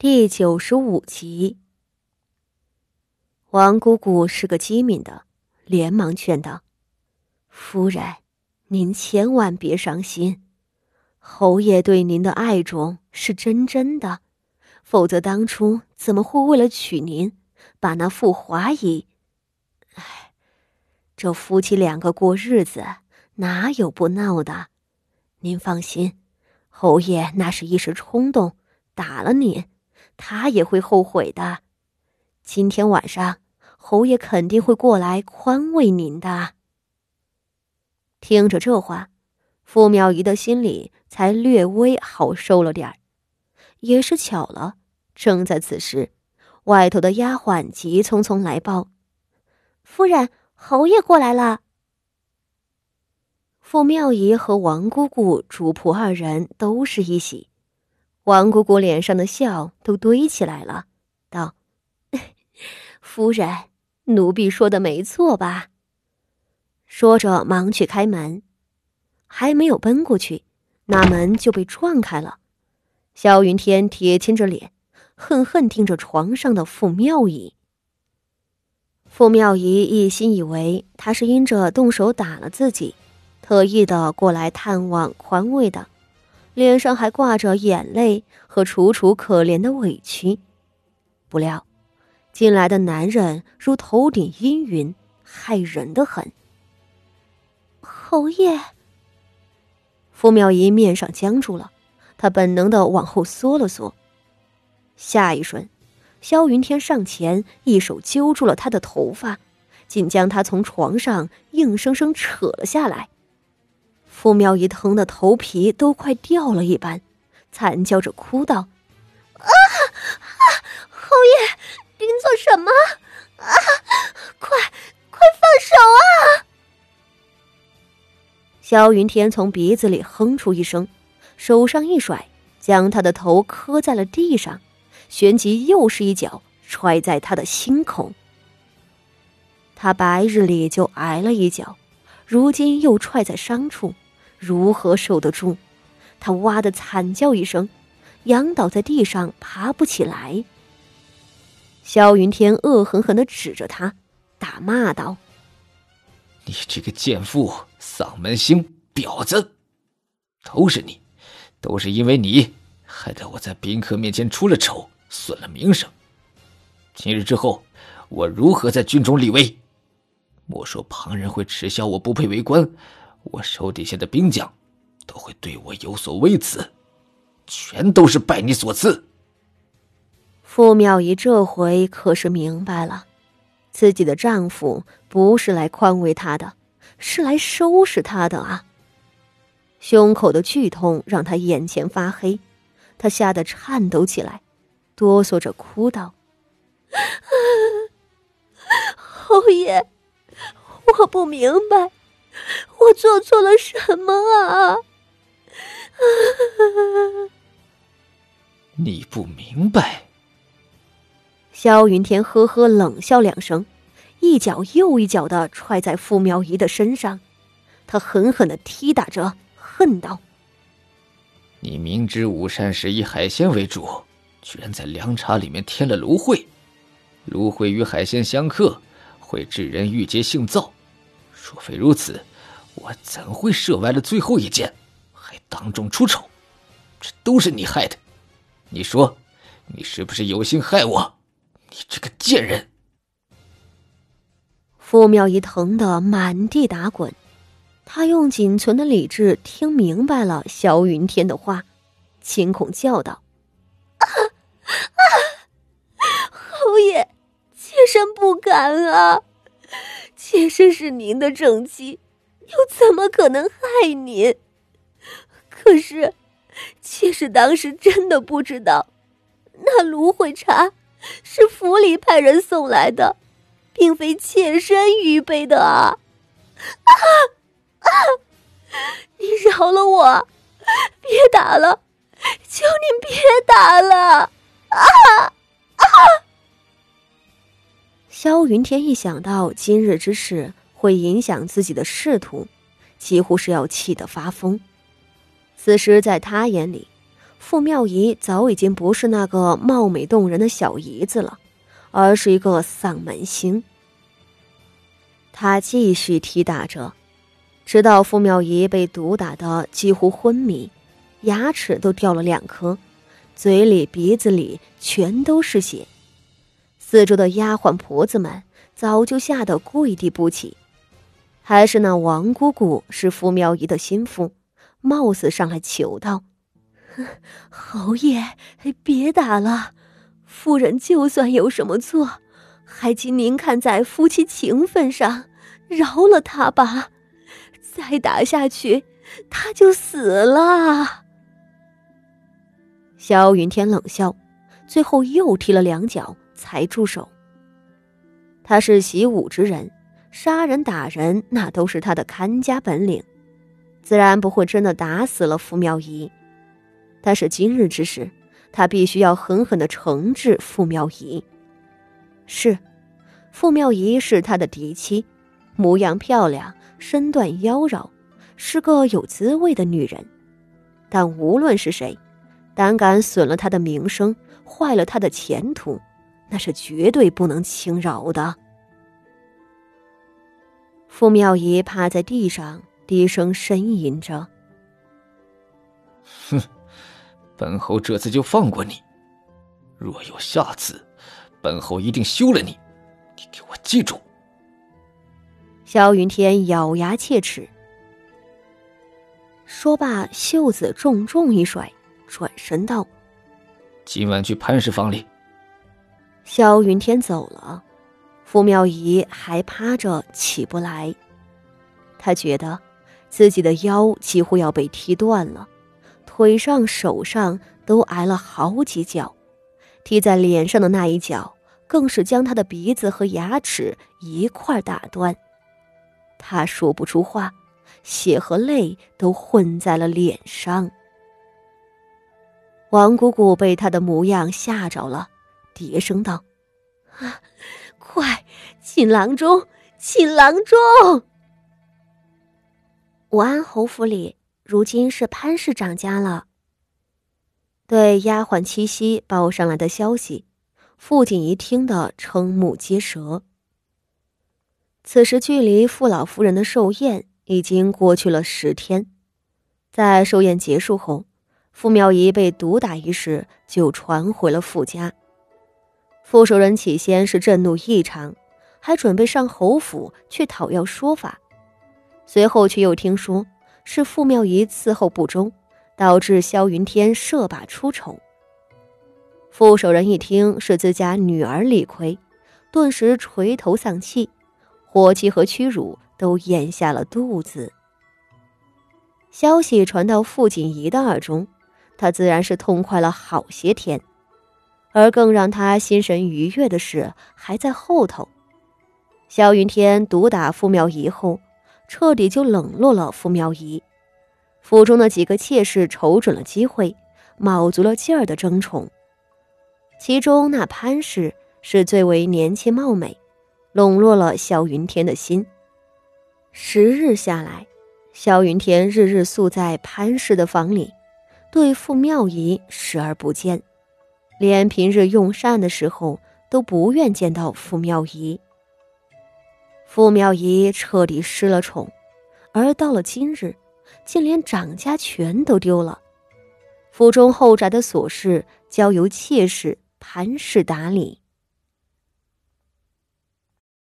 第九十五集，王姑姑是个机敏的，连忙劝道：“夫人，您千万别伤心，侯爷对您的爱重是真真的，否则当初怎么会为了娶您，把那傅华仪……哎，这夫妻两个过日子，哪有不闹的？您放心，侯爷那是一时冲动，打了您。”他也会后悔的。今天晚上，侯爷肯定会过来宽慰您的。听着这话，傅妙仪的心里才略微好受了点儿。也是巧了，正在此时，外头的丫鬟急匆匆来报：“夫人，侯爷过来了。”傅妙仪和王姑姑、主仆二人都是一喜。王姑姑脸上的笑都堆起来了，道：“ 夫人，奴婢说的没错吧？”说着，忙去开门，还没有奔过去，那门就被撞开了。萧云天铁青着脸，恨恨盯着床上的傅妙仪。傅妙仪一心以为他是因着动手打了自己，特意的过来探望宽慰的。脸上还挂着眼泪和楚楚可怜的委屈，不料进来的男人如头顶阴云，害人的很。侯爷，傅妙仪面上僵住了，她本能的往后缩了缩。下一瞬，萧云天上前，一手揪住了她的头发，竟将她从床上硬生生扯了下来。傅妙仪疼的头皮都快掉了一般，惨叫着哭道：“啊啊！侯爷，您做什么？啊！快快放手啊！”萧云天从鼻子里哼出一声，手上一甩，将他的头磕在了地上，旋即又是一脚踹在他的心口。他白日里就挨了一脚，如今又踹在伤处。如何受得住？他哇的惨叫一声，仰倒在地上，爬不起来。萧云天恶狠狠的指着他，大骂道：“你这个贱妇，丧门星婊子，都是你，都是因为你，害得我在宾客面前出了丑，损了名声。今日之后，我如何在军中立威？莫说旁人会耻笑我不配为官。”我手底下的兵将，都会对我有所微词，全都是拜你所赐。傅妙仪这回可是明白了，自己的丈夫不是来宽慰她的，是来收拾她的啊！胸口的剧痛让她眼前发黑，她吓得颤抖起来，哆嗦着哭道：“ 侯爷，我不明白。”我做错了什么啊？你不明白？萧云天呵呵冷笑两声，一脚又一脚的踹在傅苗仪的身上，他狠狠的踢打着，恨道：“你明知午膳时以海鲜为主，居然在凉茶里面添了芦荟，芦荟与海鲜相克，会致人郁结性燥。若非如此。”我怎会射歪了最后一箭，还当众出丑？这都是你害的！你说，你是不是有心害我？你这个贱人！傅妙仪疼得满地打滚，他用仅存的理智听明白了萧云天的话，惊恐叫道：“啊啊！侯爷，妾身不敢啊！妾身是您的正妻。”又怎么可能害您？可是，妾是当时真的不知道，那芦荟茶是府里派人送来的，并非妾身预备的啊！啊啊！你饶了我，别打了，求您别打了！啊啊！萧云天一想到今日之事。会影响自己的仕途，几乎是要气得发疯。此时，在他眼里，傅妙仪早已经不是那个貌美动人的小姨子了，而是一个丧门星。他继续踢打着，直到傅妙仪被毒打的几乎昏迷，牙齿都掉了两颗，嘴里鼻子里全都是血。四周的丫鬟婆子们早就吓得跪地不起，还是那王姑姑是傅妙仪的心腹，冒死上来求道。侯爷，别打了，夫人就算有什么错，还请您看在夫妻情分上，饶了他吧。再打下去，他就死了。萧云天冷笑，最后又踢了两脚，才住手。他是习武之人，杀人打人那都是他的看家本领，自然不会真的打死了傅妙仪。但是今日之事，他必须要狠狠的惩治傅妙仪。是，傅妙仪是他的嫡妻，模样漂亮，身段妖娆，是个有滋味的女人。但无论是谁，胆敢损了他的名声，坏了他的前途，那是绝对不能轻饶的。傅妙仪趴在地上，低声呻吟着：“哼。”本侯这次就放过你，若有下次，本侯一定休了你。你给我记住。萧云天咬牙切齿，说罢，袖子重重一甩，转身道：“今晚去潘氏房里。”萧云天走了，傅妙仪还趴着起不来，他觉得自己的腰几乎要被踢断了。腿上、手上都挨了好几脚，踢在脸上的那一脚，更是将他的鼻子和牙齿一块打断。他说不出话，血和泪都混在了脸上。王姑姑被他的模样吓着了，叠声道：“啊，快，请郎中，请郎中！”武安侯府里。如今是潘氏长家了。对丫鬟七夕报上来的消息，傅锦仪听得瞠目结舌。此时距离傅老夫人的寿宴已经过去了十天，在寿宴结束后，傅妙仪被毒打一事就传回了傅家。傅守仁起先是震怒异常，还准备上侯府去讨要说法，随后却又听说。是傅妙仪伺候不周，导致萧云天设把出丑。傅守仁一听是自家女儿理亏，顿时垂头丧气，火气和屈辱都咽下了肚子。消息传到傅锦仪的耳中，他自然是痛快了好些天。而更让他心神愉悦的事还在后头。萧云天毒打傅妙仪后。彻底就冷落了傅妙仪，府中的几个妾室瞅准了机会，卯足了劲儿的争宠。其中那潘氏是最为年轻貌美，笼络了萧云天的心。十日下来，萧云天日日宿在潘氏的房里，对傅妙仪视而不见，连平日用膳的时候都不愿见到傅妙仪。傅妙仪彻底失了宠，而到了今日，竟连掌家权都丢了。府中后宅的琐事交由妾室盘氏打理。